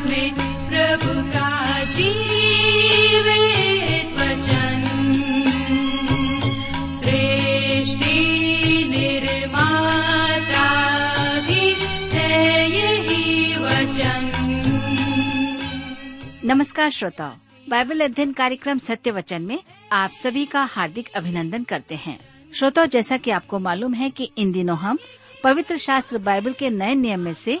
में प्रभु का नमस्कार श्रोताओ, बाइबल अध्ययन कार्यक्रम सत्य वचन में आप सभी का हार्दिक अभिनंदन करते हैं। श्रोताओ, जैसा कि आपको मालूम है कि इन दिनों हम पवित्र शास्त्र बाइबल के नए नियम में से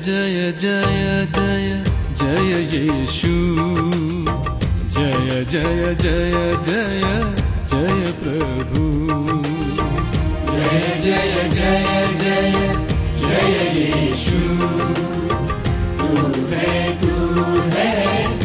जय जय जय जय जय येशु। जय जय जय जय जय प्रभु। जय जय जय जय जय येशु। तू है तू है।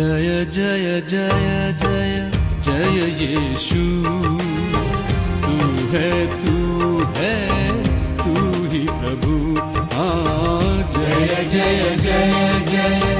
जय जय जय जय जय यीशु। तू है तू है तू ही प्रभु। हाँ जय। जय जय जय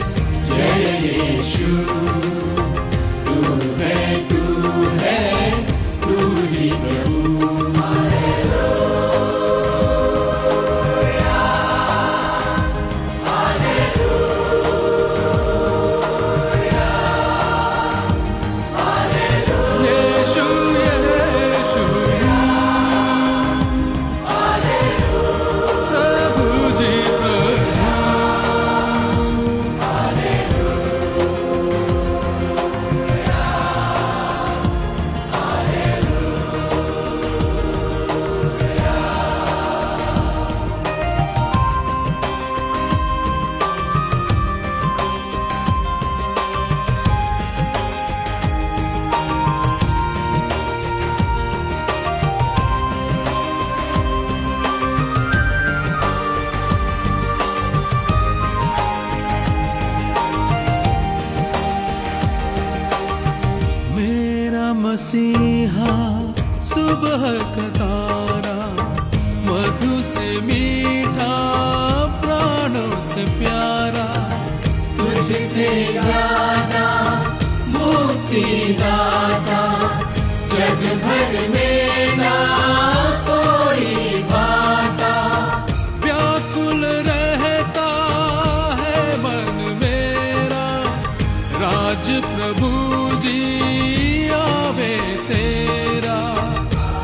जी आवे तेरा।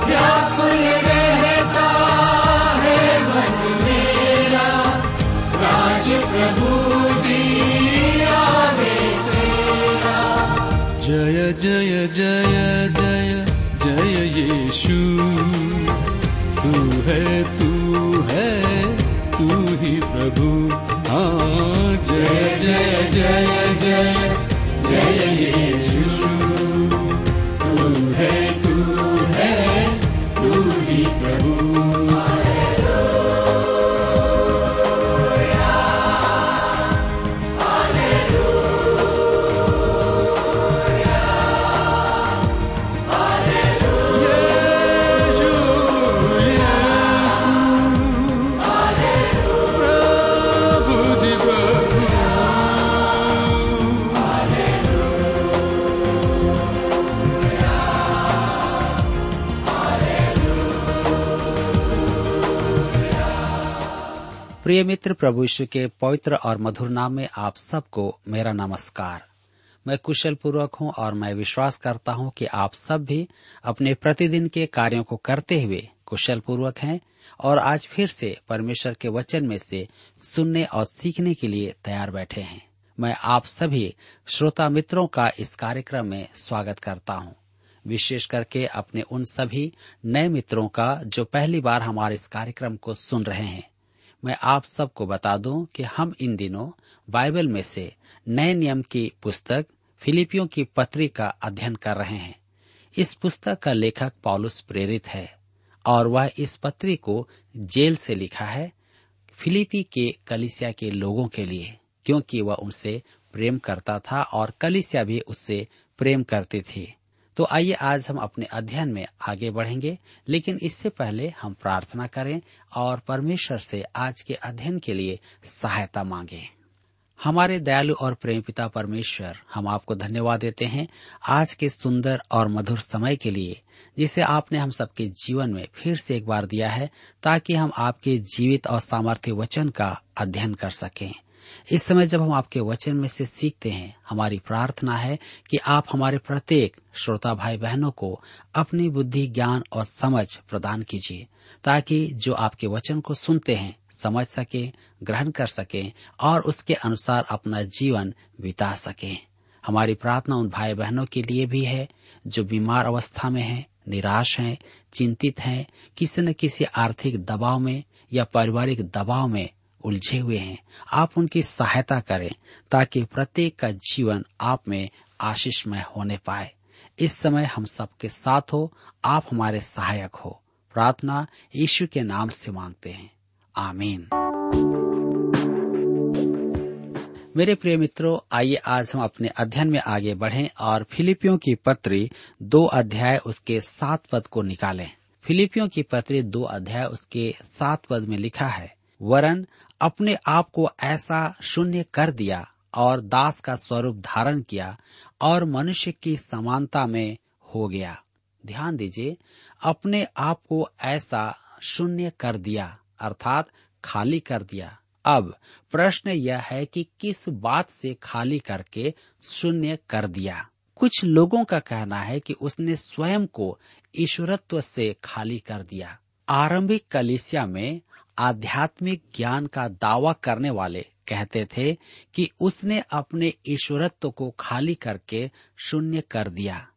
व्याकुल रहता है मन मेरा? राज प्रभु जी आवे तेरा। जय जय जय जय जय यीशु। तू है तू है तू ही प्रभु। हाँ जय जय जय। प्रिय मित्र, प्रभु यीशु के पवित्र और मधुर नाम में आप सबको मेरा नमस्कार। मैं कुशल पूर्वक हूँ और मैं विश्वास करता हूँ कि आप सब भी अपने प्रतिदिन के कार्यों को करते हुए कुशल पूर्वक हैं और आज फिर से परमेश्वर के वचन में से सुनने और सीखने के लिए तैयार बैठे हैं। मैं आप सभी श्रोता मित्रों का इस कार्यक्रम में स्वागत करता हूँ। विशेष करके अपने उन सभी नए मित्रों का जो पहली बार हमारे इस कार्यक्रम को सुन रहे हैं। मैं आप सबको बता दूँ कि हम इन दिनों बाइबल में से नए नियम की पुस्तक फिलिपियों की पत्री का अध्ययन कर रहे हैं। इस पुस्तक का लेखक पॉलुस प्रेरित है और वह इस पत्री को जेल से लिखा है फिलिपी के कलिसिया के लोगों के लिए, क्योंकि वह उनसे प्रेम करता था और कलिसिया भी उससे प्रेम करती थी। तो आइए आज हम अपने अध्ययन में आगे बढ़ेंगे, लेकिन इससे पहले हम प्रार्थना करें और परमेश्वर से आज के अध्ययन के लिए सहायता मांगे। हमारे दयालु और प्रेम पिता परमेश्वर, हम आपको धन्यवाद देते हैं आज के सुंदर और मधुर समय के लिए, जिसे आपने हम सबके जीवन में फिर से एक बार दिया है, ताकि हम आपके जीवित और सामर्थ्य वचन का अध्ययन कर सकें। इस समय जब हम आपके वचन में से सीखते हैं हमारी प्रार्थना है कि आप हमारे प्रत्येक श्रोता भाई बहनों को अपनी बुद्धि ज्ञान और समझ प्रदान कीजिए ताकि जो आपके वचन को सुनते हैं समझ सके ग्रहण कर सके और उसके अनुसार अपना जीवन बिता सके। हमारी प्रार्थना उन भाई बहनों के लिए भी है जो बीमार अवस्था में हैं, निराश हैं, चिंतित हैं, किसी न किसी आर्थिक दबाव में या पारिवारिक दबाव में उलझे हुए हैं। आप उनकी सहायता करें ताकि प्रत्येक का जीवन आप में आशीषमय होने पाए। इस समय हम सबके साथ हो, आप हमारे सहायक हो। प्रार्थना यीशु के नाम से मांगते हैं। आमीन। मेरे प्रिय मित्रों, आइए आज हम अपने अध्ययन में आगे बढ़ें और फिलिपियों की पत्री दो अध्याय उसके सात पद को निकालें। फिलिपियों की पत्री दो अध्याय उसके सात पद में लिखा है, वरन अपने आप को ऐसा शून्य कर दिया और दास का स्वरूप धारण किया और मनुष्य की समानता में हो गया। ध्यान दीजिए, अपने आप को ऐसा शून्य कर दिया, अर्थात खाली कर दिया। अब प्रश्न यह है कि किस बात से खाली करके शून्य कर दिया? कुछ लोगों का कहना है कि उसने स्वयं को ईश्वरत्व से खाली कर दिया। आरंभिक कलिसिया में आध्यात्मिक ज्ञान का दावा करने वाले कहते थे कि उसने अपने ईश्वरत्व को खाली करके शून्य कर दिया।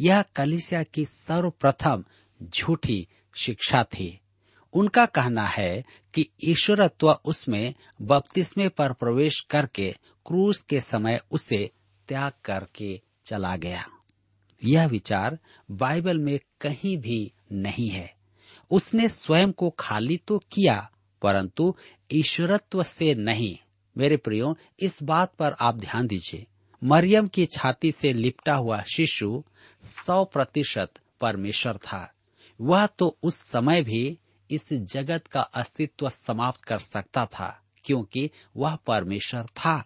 यह कलिसिया की सर्वप्रथम झूठी शिक्षा थी। उनका कहना है कि ईश्वरत्व उसमें बपतिस्मे पर प्रवेश करके क्रूस के समय उसे त्याग करके चला गया। यह विचार बाइबल में कहीं भी नहीं है। उसने स्वयं को खाली तो किया, परंतु ईश्वरत्व से नहीं। मेरे प्रियो, इस बात पर आप ध्यान दीजिए। मरियम की छाती से लिपटा हुआ शिशु सौ प्रतिशत परमेश्वर था। वह तो उस समय भी इस जगत का अस्तित्व समाप्त कर सकता था, क्योंकि वह परमेश्वर था।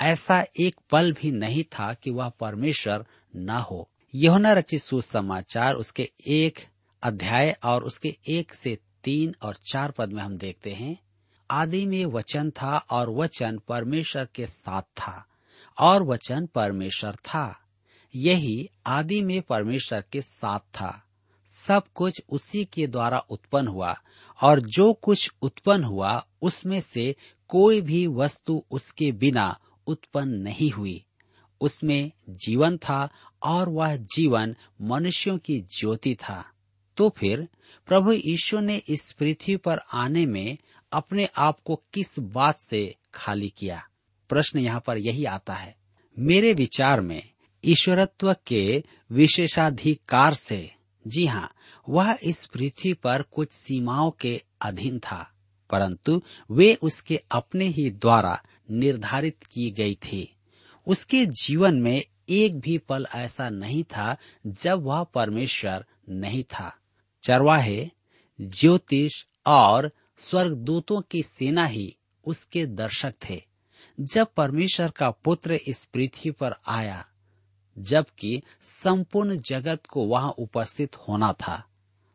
ऐसा एक पल भी नहीं था कि वह परमेश्वर न हो। यहुना रचित सुसमाचार उसके एक अध्याय और उसके एक से तीन और चार पद में हम देखते हैं, आदि में वचन था और वचन परमेश्वर के साथ था और वचन परमेश्वर था। यही आदि में परमेश्वर के साथ था। सब कुछ उसी के द्वारा उत्पन्न हुआ और जो कुछ उत्पन्न हुआ, उसमें से कोई भी वस्तु उसके बिना उत्पन्न नहीं हुई। उसमें जीवन था और वह जीवन मनुष्यों की ज्योति था। तो फिर प्रभु ईश्वर ने इस पृथ्वी पर आने में अपने आप को किस बात से खाली किया? प्रश्न यहाँ पर यही आता है। मेरे विचार में ईश्वरत्व के विशेषाधिकार से, जी हाँ वह इस पृथ्वी पर कुछ सीमाओं के अधीन था, परंतु वे उसके अपने ही द्वारा निर्धारित की गई थी। उसके जीवन में एक भी पल ऐसा नहीं था जब वह परमेश्वर नहीं था। चरवाहे ज्योतिष और स्वर्गदूतों की सेना ही उसके दर्शक थे। जब परमेश्वर का पुत्र इस पृथ्वी पर आया, जबकि संपूर्ण जगत को वहाँ उपस्थित होना था,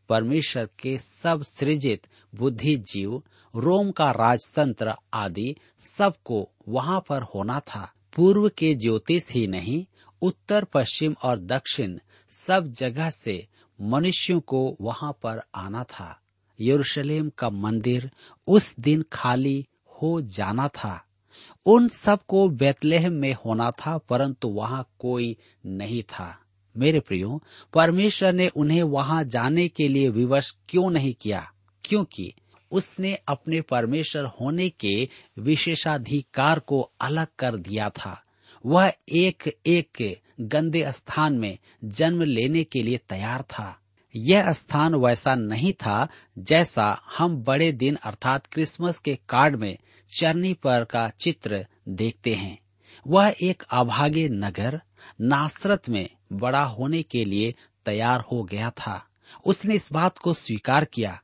परमेश्वर के सब सृजित बुद्धि जीव रोम का राजतंत्र आदि सबको वहाँ पर होना था। पूर्व के ज्योतिष ही नहीं, उत्तर, पश्चिम और दक्षिण सब जगह से मनुष्यों को वहाँ पर आना था। यरूशलेम का मंदिर उस दिन खाली हो जाना था। उन सबको बेतलेहम में होना था, परंतु वहाँ कोई नहीं था। मेरे प्रियो, परमेश्वर ने उन्हें वहाँ जाने के लिए विवश क्यों नहीं किया? क्योंकि उसने अपने परमेश्वर होने के विशेषाधिकार को अलग कर दिया था। वह एक एक गंदे स्थान में जन्म लेने के लिए तैयार था। यह स्थान वैसा नहीं था जैसा हम बड़े दिन अर्थात क्रिसमस के कार्ड में चरनी पर का चित्र देखते हैं। वह एक अभागे नगर, नासरत में बड़ा होने के लिए तैयार हो गया था। उसने इस बात को स्वीकार किया।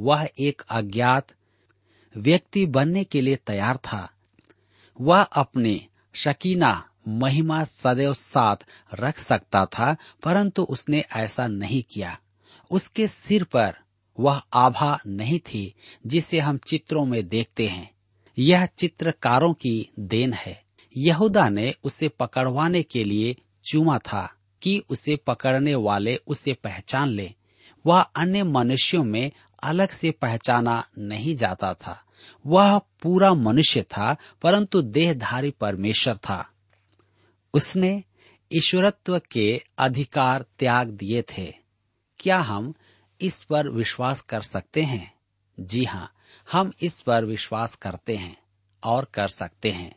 वह एक अज्ञात व्यक्ति बनने के लिए तैयार था। वह अपने शकीना महिमा सदैव साथ रख सकता था, परंतु उसने ऐसा नहीं किया। उसके सिर पर वह आभा नहीं थी, जिसे हम चित्रों में देखते हैं। यह चित्रकारों की देन है। यहूदा ने उसे पकड़वाने के लिए चूमा था कि उसे पकड़ने वाले उसे पहचान ले। वह अन्य मनुष्यों में अलग से पहचाना नहीं जाता था। वह पूरा मनुष्य था, परंतु देहधारी परमेश्वर था। उसने ईश्वरत्व के अधिकार त्याग दिए थे। क्या हम इस पर विश्वास कर सकते हैं? जी हाँ हम इस पर विश्वास करते हैं और कर सकते हैं।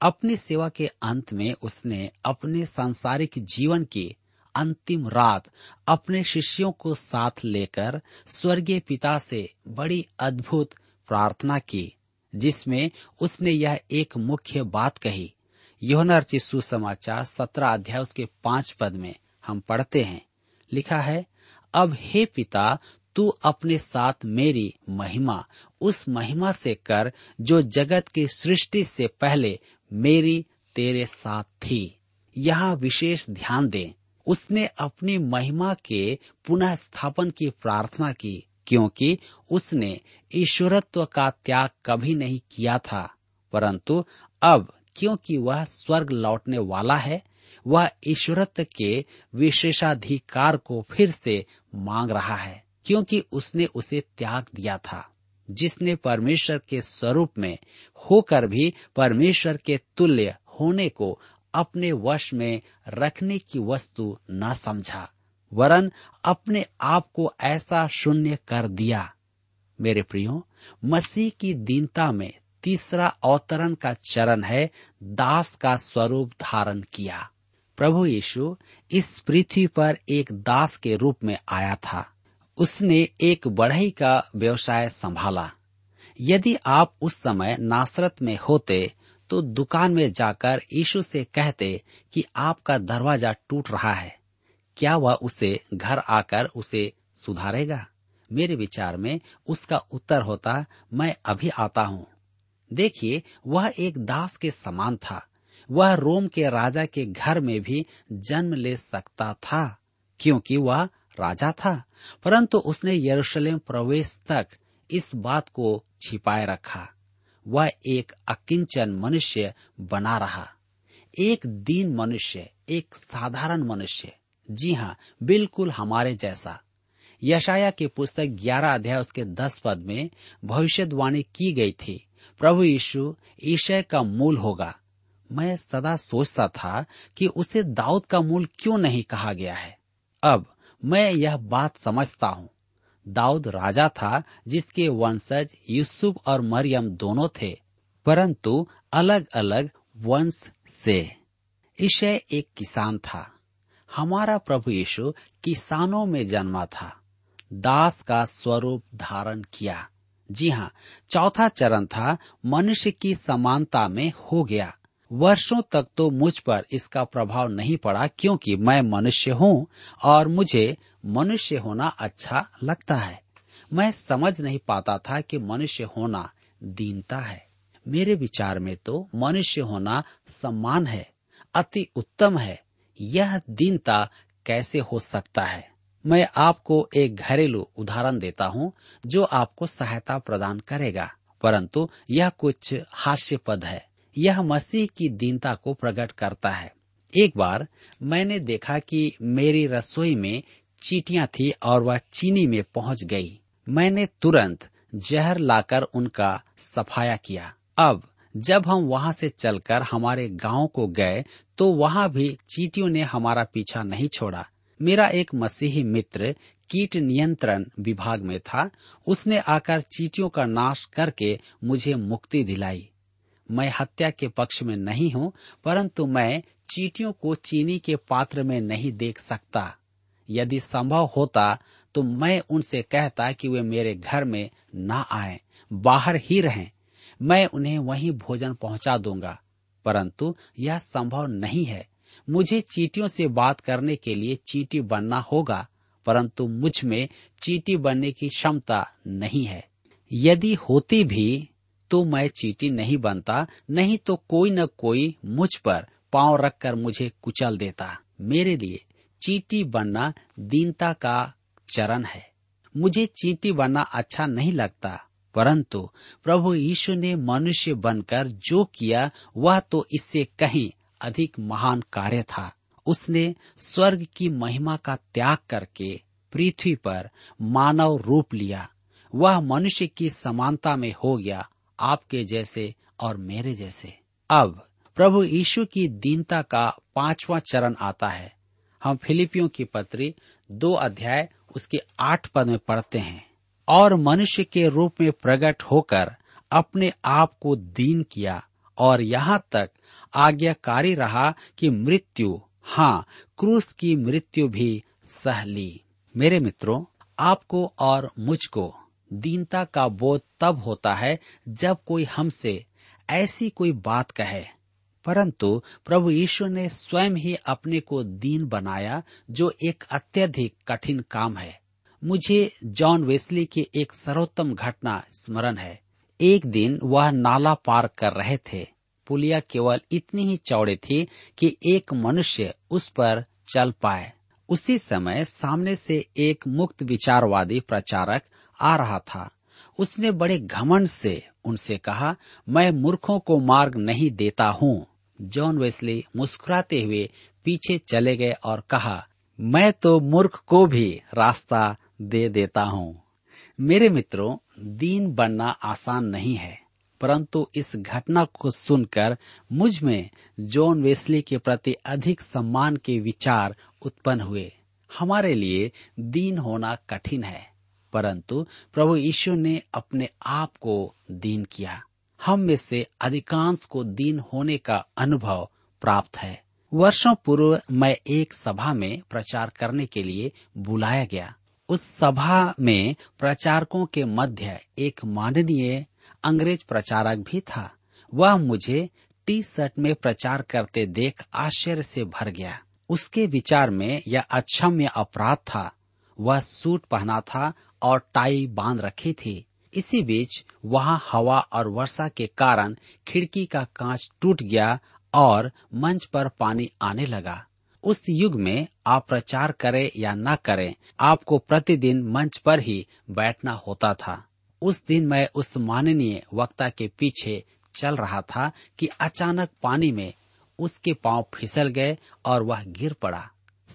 अपनी सेवा के अंत में उसने अपने सांसारिक जीवन की अंतिम रात अपने शिष्यों को साथ लेकर स्वर्गीय पिता से बड़ी अद्भुत प्रार्थना की, जिसमें उसने यह एक मुख्य बात कही। योहना सुसमाचार सत्रह अध्याय उसके पाँच पद में हम पढ़ते हैं। लिखा है, अब हे पिता, तू अपने साथ मेरी महिमा, उस महिमा से कर जो जगत की सृष्टि से पहले मेरी तेरे साथ थी। यहाँ विशेष ध्यान दें। उसने अपनी महिमा के पुनः स्थापन की प्रार्थना की। क्योंकि उसने ईश्वरत्व का त्याग कभी नहीं किया था। परंतु अब क्योंकि वह स्वर्ग लौटने वाला है, वह ईश्वरत्व के विशेषाधिकार को फिर से मांग रहा है, क्योंकि उसने उसे त्याग दिया था। जिसने परमेश्वर के स्वरूप में होकर भी परमेश्वर के तुल्य होने को अपने वश में रखने की वस्तु न समझा। वरन अपने आप को ऐसा शून्य कर दिया। मेरे प्रियो, मसीह की दीनता में तीसरा अवतरण का चरण है दास का स्वरूप धारण किया। प्रभु यीशु इस पृथ्वी पर एक दास के रूप में आया था। उसने एक बढ़ई का व्यवसाय संभाला। यदि आप उस समय नासरत में होते तो दुकान में जाकर यीशु से कहते कि आपका दरवाज़ा टूट रहा है। क्या वह उसे घर आकर उसे सुधारेगा? मेरे विचार में उसका उत्तर होता, मैं अभी आता हूँ। देखिए, वह एक दास के समान था। वह रोम के राजा के घर में भी जन्म ले सकता था, क्योंकि वह राजा था। परंतु उसने यरूशलेम प्रवेश तक इस बात को छिपाए रखा। वह एक अकिंचन मनुष्य बना रहा। एक दीन मनुष्य, एक साधारण मनुष्य। जी हाँ बिल्कुल हमारे जैसा। यशाया की पुस्तक ग्यारह अध्याय उसके दस पद में भविष्यवाणी की गई थी। प्रभु यीशु ईशय का मूल होगा। मैं सदा सोचता था कि उसे दाऊद का मूल क्यों नहीं कहा गया है। अब मैं यह बात समझता हूँ। दाऊद राजा था जिसके वंशज यूसुफ और मरियम दोनों थे, परंतु अलग अलग वंश से। ईशय एक किसान था। हमारा प्रभु यीशु किसानों में जन्मा था। दास का स्वरूप धारण किया। जी हाँ चौथा चरण था, मनुष्य की समानता में हो गया। वर्षों तक तो मुझ पर इसका प्रभाव नहीं पड़ा, क्योंकि मैं मनुष्य हूँ और मुझे मनुष्य होना अच्छा लगता है। मैं समझ नहीं पाता था कि मनुष्य होना दीनता है। मेरे विचार में तो मनुष्य होना सम्मान है, अति उत्तम है। यह दीनता कैसे हो सकता है? मैं आपको एक घरेलू उदाहरण देता हूँ, जो आपको सहायता प्रदान करेगा। परंतु यह कुछ हास्यपद है। यह मसीह की दीनता को प्रकट करता है। एक बार मैंने देखा कि मेरी रसोई में चीटियाँ थी और वह चीनी में पहुँच गई। मैंने तुरंत जहर लाकर उनका सफाया किया। अब जब हम वहाँ से चलकर हमारे गाँव को गए तो वहाँ भी चीटियों ने हमारा पीछा नहीं छोड़ा। मेरा एक मसीही मित्र कीट नियंत्रण विभाग में था। उसने आकर चीटियों का नाश करके मुझे मुक्ति दिलाई। मैं हत्या के पक्ष में नहीं हूँ, परंतु मैं चीटियों को चीनी के पात्र में नहीं देख सकता। यदि संभव होता तो मैं उनसे कहता कि वे मेरे घर में ना आए, बाहर ही रहें। मैं उन्हें वहीं भोजन पहुँचा दूँगा। परंतु यह संभव नहीं है। मुझे चीटियों से बात करने के लिए चीटी बनना होगा, परंतु मुझमें चीटी बनने की क्षमता नहीं है। यदि होती भी तो मैं चीटी नहीं बनता, नहीं तो कोई न कोई मुझ पर पाँव रखकर मुझे कुचल देता। मेरे लिए चीटी बनना दीनता का चरण है। मुझे चीटी बनना अच्छा नहीं लगता। परंतु प्रभु यीशु ने मनुष्य बनकर जो किया, वह तो इससे कहीं अधिक महान कार्य था। उसने स्वर्ग की महिमा का त्याग करके पृथ्वी पर मानव रूप लिया। वह मनुष्य की समानता में हो गया, आपके जैसे और मेरे जैसे। अब प्रभु यीशु की दीनता का पांचवा चरण आता है। हम फिलिपियों की पत्री दो अध्याय उसके आठ पद में पढ़ते हैं। और मनुष्य के रूप में प्रकट होकर अपने आप को दीन किया और यहाँ तक आज्ञाकारी रहा कि मृत्यु हाँ क्रूस की मृत्यु भी सह ली। मेरे मित्रों, आपको और मुझको दीनता का बोध तब होता है जब कोई हमसे ऐसी कोई बात कहे। परंतु प्रभु यीशु ने स्वयं ही अपने को दीन बनाया, जो एक अत्यधिक कठिन काम है। मुझे जॉन वेस्ली की एक सर्वोत्तम घटना स्मरण है। एक दिन वह नाला पार कर रहे थे। पुलिया केवल इतनी ही चौड़े थी कि एक मनुष्य उस पर चल पाए। उसी समय सामने से एक मुक्त विचारवादी प्रचारक आ रहा था। उसने बड़े घमंड से उनसे कहा, मैं मूर्खों को मार्ग नहीं देता हूँ। जॉन वेस्ली मुस्कुराते हुए पीछे चले गए और कहा, मैं तो मूर्ख को भी रास्ता दे देता हूँ। मेरे मित्रों, दीन बनना आसान नहीं है, परंतु इस घटना को सुनकर मुझमें जॉन वेस्ली के प्रति अधिक सम्मान के विचार उत्पन्न हुए। हमारे लिए दीन होना कठिन है, परंतु प्रभु यीशु ने अपने आप को दीन किया। हम में से अधिकांश को दीन होने का अनुभव प्राप्त है। वर्षों पूर्व मैं एक सभा में प्रचार करने के लिए बुलाया गया। उस सभा में प्रचारकों के मध्य एक माननीय अंग्रेज़ प्रचारक भी था। वह मुझे टी शर्ट में प्रचार करते देख आश्चर्य से भर गया। उसके विचार में यह अक्षम्य अपराध था। वह सूट पहना था और टाई बाँध रखी थी। इसी बीच वहाँ हवा और वर्षा के कारण खिड़की का कांच टूट गया और मंच पर पानी आने लगा। उस युग में आप प्रचार करें या न करें, आपको प्रतिदिन मंच पर ही बैठना होता था। उस दिन मैं उस माननीय वक्ता के पीछे चल रहा था कि अचानक पानी में उसके पाँव फिसल गए और वह गिर पड़ा।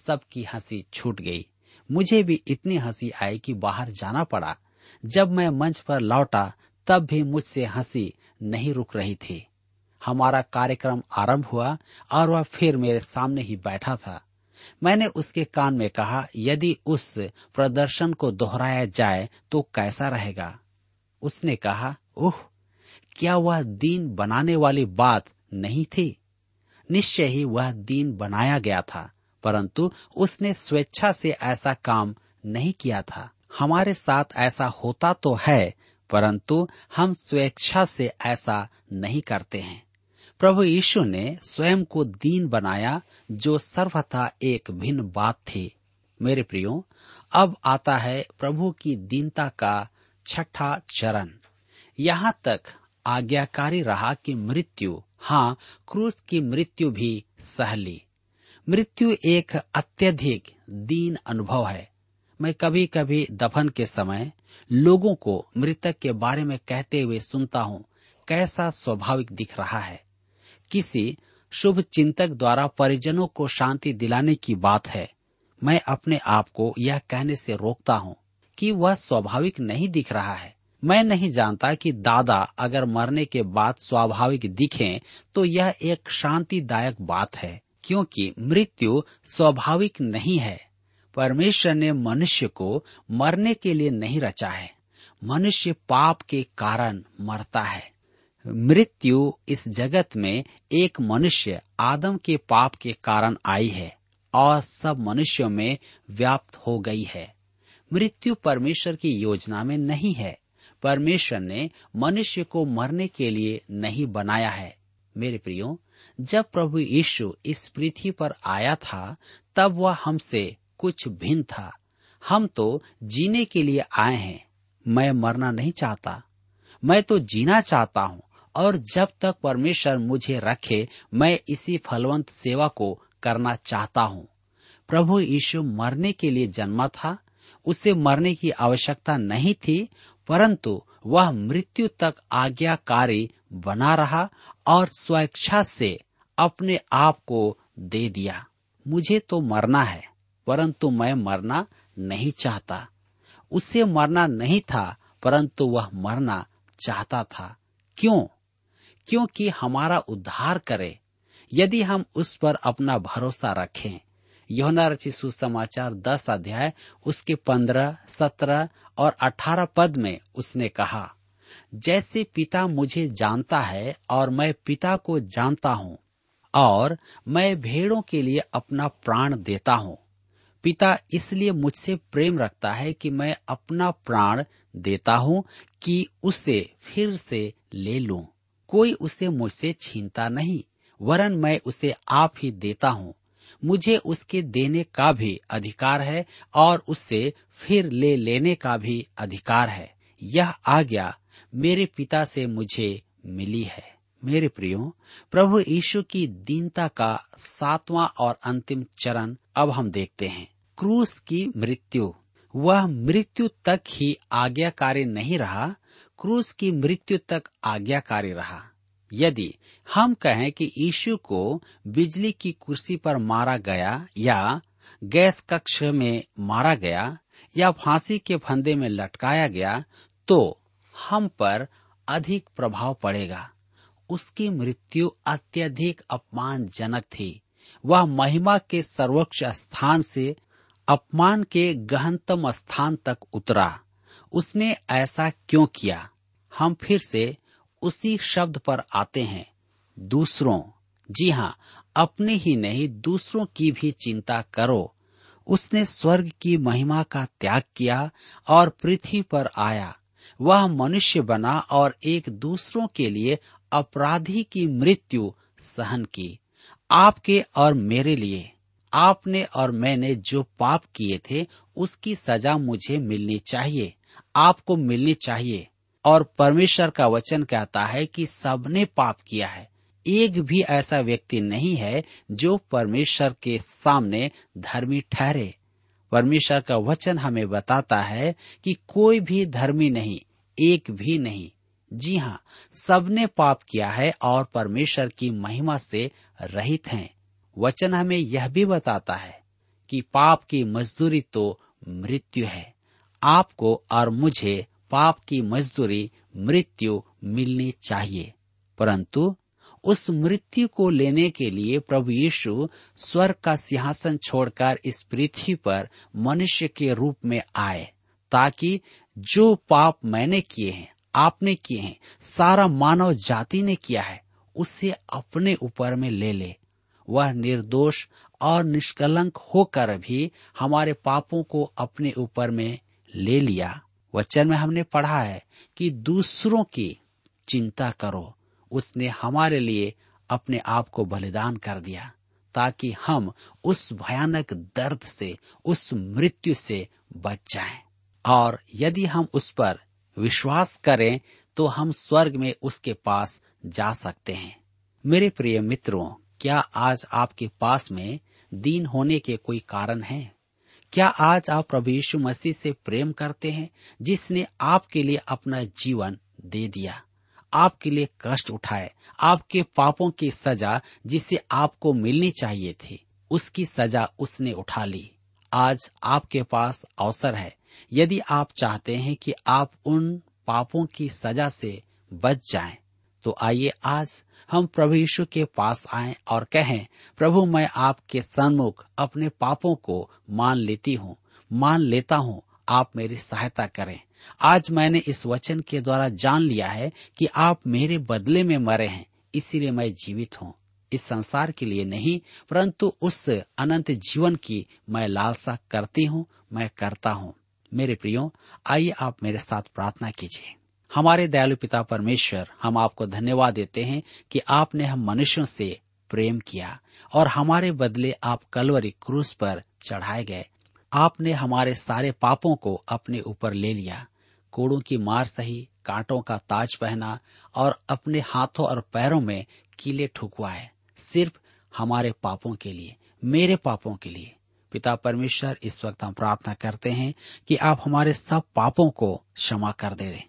सबकी हँसी छूट गई। मुझे भी इतनी हँसी आई कि बाहर जाना पड़ा। जब मैं मंच पर लौटा, तब भी मुझसे हँसी नहीं रुक रही थी। हमारा कार्यक्रम आरंभ हुआ और वह फिर मेरे सामने ही बैठा था। मैंने उसके कान में कहा, यदि उस प्रदर्शन को दोहराया जाए तो कैसा रहेगा? उसने कहा, ओह, क्या वह दीन बनाने वाली बात नहीं थी? निश्चय ही वह दीन बनाया गया था, परंतु उसने स्वेच्छा से ऐसा काम नहीं किया था। हमारे साथ ऐसा होता तो है, परंतु हम स्वेच्छा से ऐसा नहीं करते हैं। प्रभु यीशु ने स्वयं को दीन बनाया, जो सर्वथा एक भिन्न बात थी। मेरे प्रियो, अब आता है प्रभु की दीनता का छठा चरण। यहाँ तक आज्ञाकारी रहा कि मृत्यु हाँ क्रूस की मृत्यु भी सहली मृत्यु एक अत्यधिक दीन अनुभव है। मैं कभी कभी दफन के समय लोगों को मृतक के बारे में कहते हुए सुनता हूँ, कैसा स्वाभाविक दिख रहा है। किसी शुभ चिंतक द्वारा परिजनों को शांति दिलाने की बात है। मैं अपने आप को यह कहने से रोकता हूँ कि वह स्वाभाविक नहीं दिख रहा है। मैं नहीं जानता कि दादा अगर मरने के बाद स्वाभाविक दिखें तो यह एक शांतिदायक बात है, क्योंकि मृत्यु स्वाभाविक नहीं है। परमेश्वर ने मनुष्य को मरने के लिए नहीं रचा है। मनुष्य पाप के कारण मरता है। मृत्यु इस जगत में एक मनुष्य आदम के पाप के कारण आई है और सब मनुष्यों में व्याप्त हो गई है। मृत्यु परमेश्वर की योजना में नहीं है। परमेश्वर ने मनुष्य को मरने के लिए नहीं बनाया है। मेरे प्रियो, जब प्रभु यीशु इस पृथ्वी पर आया था, तब वह हमसे कुछ भिन्न था। हम तो जीने के लिए आए हैं। मैं मरना नहीं चाहता। मैं तो जीना चाहता हूँ। और जब तक परमेश्वर मुझे रखे, मैं इसी फलवंत सेवा को करना चाहता हूँ। प्रभु यीशु मरने के लिए जन्मा था। उसे मरने की आवश्यकता नहीं थी, परंतु वह मृत्यु तक आज्ञाकारी बना रहा और स्वेच्छा से अपने आप को दे दिया। मुझे तो मरना है, परंतु मैं मरना नहीं चाहता। उसे मरना नहीं था, परंतु वह मरना चाहता था। क्यों? क्योंकि हमारा उद्धार करे, यदि हम उस पर अपना भरोसा रखें। यौना रचित सुसमाचार दस अध्याय, उसके पंद्रह, सत्रह और अठारह पद में उसने कहा, जैसे पिता मुझे जानता है और मैं पिता को जानता हूँ, और मैं भेड़ों के लिए अपना प्राण देता हूँ। पिता इसलिए मुझसे प्रेम रखता है कि मैं अपना प्राण देता हूँ कि उसे फिर से ले लूँ। कोई उसे मुझसे छीनता नहीं, वरन मैं उसे आप ही देता हूँ। मुझे उसके देने का भी अधिकार है और उससे फिर ले लेने का भी अधिकार है। यह आज्ञा मेरे पिता से मुझे मिली है। मेरे प्रियो, प्रभु यीशु की दीनता का सातवां और अंतिम चरण अब हम देखते हैं। क्रूस की मृत्यु। वह मृत्यु तक ही आज्ञाकारी नहीं रहा क्रूस की मृत्यु तक आज्ञाकारी रहा। यदि हम कहें कि यीशु को बिजली की कुर्सी पर मारा गया या गैस कक्ष में मारा गया या फांसी के फंदे में लटकाया गया तो हम पर अधिक प्रभाव पड़ेगा। उसकी मृत्यु अत्यधिक अपमानजनक थी। वह महिमा के सर्वोच्च स्थान से अपमान के गहनतम स्थान तक उतरा। उसने ऐसा क्यों किया? हम फिर से उसी शब्द पर आते हैं। दूसरों, जी हाँ अपने ही नहीं, दूसरों की भी चिंता करो। उसने स्वर्ग की महिमा का त्याग किया और पृथ्वी पर आया। वह मनुष्य बना और एक दूसरों के लिए अपराधी की मृत्यु सहन की, आपके और मेरे लिए। आपने और मैंने जो पाप किए थे, उसकी सजा मुझे मिलनी चाहिए। आपको मिलनी चाहिए। और परमेश्वर का वचन कहता है कि सबने पाप किया है। एक भी ऐसा व्यक्ति नहीं है जो परमेश्वर के सामने धर्मी ठहरे। परमेश्वर का वचन हमें बताता है कि कोई भी धर्मी नहीं, एक भी नहीं। जी हाँ सबने पाप किया है और परमेश्वर की महिमा से रहित हैं। वचन हमें यह भी बताता है कि पाप की मजदूरी तो मृत्यु है। आपको और मुझे पाप की मजदूरी, मृत्यु मिलनी चाहिए। परंतु उस मृत्यु को लेने के लिए प्रभु यीशु स्वर्ग का सिंहासन छोड़कर इस पृथ्वी पर मनुष्य के रूप में आए, ताकि जो पाप मैंने किए हैं, आपने किए हैं, सारा मानव जाति ने किया है, उसे अपने ऊपर में ले ले। वह निर्दोष और निष्कलंक होकर भी हमारे पापों को अपने ऊपर में ले लिया। वचन में हमने पढ़ा है कि दूसरों की चिंता करो। उसने हमारे लिए अपने आप को बलिदान कर दिया, ताकि हम उस भयानक दर्द से, उस मृत्यु से बच जाएँ। और यदि हम उस पर विश्वास करें तो हम स्वर्ग में उसके पास जा सकते हैं। मेरे प्रिय मित्रों, क्या आज आपके पास में दीन होने के कोई कारण हैं? क्या आज आप प्रभु यीशु मसीह से प्रेम करते हैं जिसने आपके लिए अपना जीवन दे दिया आपके लिए कष्ट उठाए आपके पापों की सजा जिसे आपको मिलनी चाहिए थी उसकी सजा उसने उठा ली। आज आपके पास अवसर है। यदि आप चाहते हैं कि आप उन पापों की सजा से बच जाएँ, तो आइए आज हम प्रभु यीशु के पास आए और कहें, प्रभु, मैं आपके सन्मुख अपने पापों को मान लेती हूँ, मान लेता हूँ, आप मेरी सहायता करें। आज मैंने इस वचन के द्वारा जान लिया है कि आप मेरे बदले में मरे हैं, इसीलिए मैं जीवित हूँ। इस संसार के लिए नहीं, परंतु उस अनंत जीवन की मैं लालसा करती हूँ, मैं करता हूँ। मेरे प्रियो, आइए आप मेरे साथ प्रार्थना कीजिए। हमारे दयालु पिता परमेश्वर, हम आपको धन्यवाद देते हैं कि आपने हम मनुष्यों से प्रेम किया और हमारे बदले आप कलवरी क्रूस पर चढ़ाए गए। आपने हमारे सारे पापों को अपने ऊपर ले लिया, कोड़ों की मार सही, कांटों का ताज पहना और अपने हाथों और पैरों में कीले ठुकवाए, सिर्फ़ हमारे पापों के लिए, मेरे पापों के लिए। पिता परमेश्वर, इस वक्त हम प्रार्थना करते हैं कि आप हमारे सब पापों को क्षमा कर दे दें।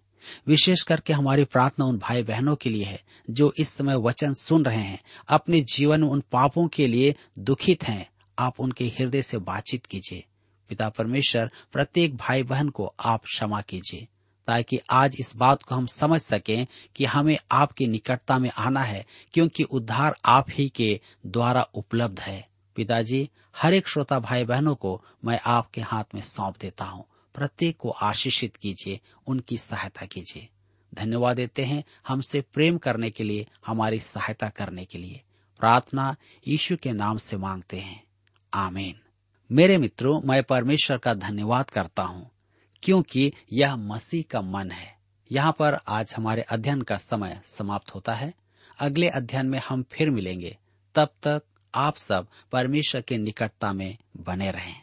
विशेष करके हमारी प्रार्थना उन भाई बहनों के लिए है, जो इस समय वचन सुन रहे हैं। अपने जीवन में उन पापों के लिए दुखित हैं। आप उनके हृदय से बातचीत कीजिए। पिता परमेश्वर, प्रत्येक भाई बहन को आप क्षमा कीजिए, ताकि आज इस बात को हम समझ सकें कि हमें आपकी निकटता में आना है, क्योंकि उद्धार आप ही के द्वारा उपलब्ध है। पिताजी, हर एक श्रोता भाई बहनों को मैं आपके हाथ में सौंप देता हूँ। प्रत्येक को आशीषित कीजिए, उनकी सहायता कीजिए। धन्यवाद देते हैं हमसे प्रेम करने के लिए, हमारी सहायता करने के लिए। प्रार्थना यीशु के नाम से मांगते हैं। आमीन। मेरे मित्रों, मैं परमेश्वर का धन्यवाद करता हूँ, क्योंकि यह मसीह का मन है। यहाँ पर आज हमारे अध्ययन का समय समाप्त होता है। अगले अध्ययन में हम फिर मिलेंगे। तब तक आप सब परमेश्वर के निकटता में बने रहें।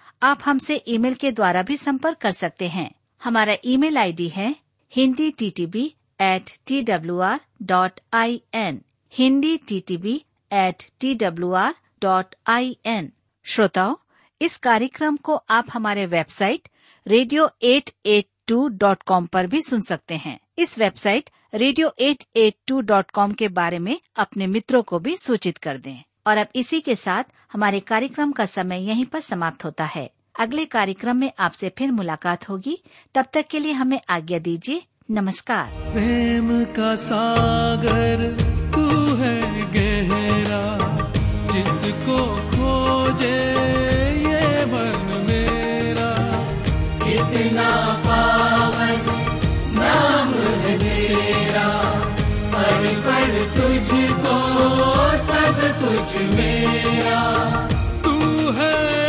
आप हमसे ईमेल के द्वारा भी संपर्क कर सकते हैं। हमारा ईमेल आईडी है Hindi T T B at T W R dot I N Hindi T T B at T W R dot I N श्रोताओं, इस कार्यक्रम को आप हमारे website radio at at two dot com पर भी सुन सकते हैं। इस website radio at at two dot com के बारे में अपने मित्रों को भी सूचित कर दें। और अब इसी के साथ हमारे कार्यक्रम का समय यहीं पर समाप्त होता है। अगले कार्यक्रम में आपसे फिर मुलाकात होगी। तब तक के लिए हमें आज्ञा दीजिए। नमस्कार। प्रेम का सागर, तू है गहरा, जिसको खोजे ये मन मेरा। कितना कुछ मेरा तू है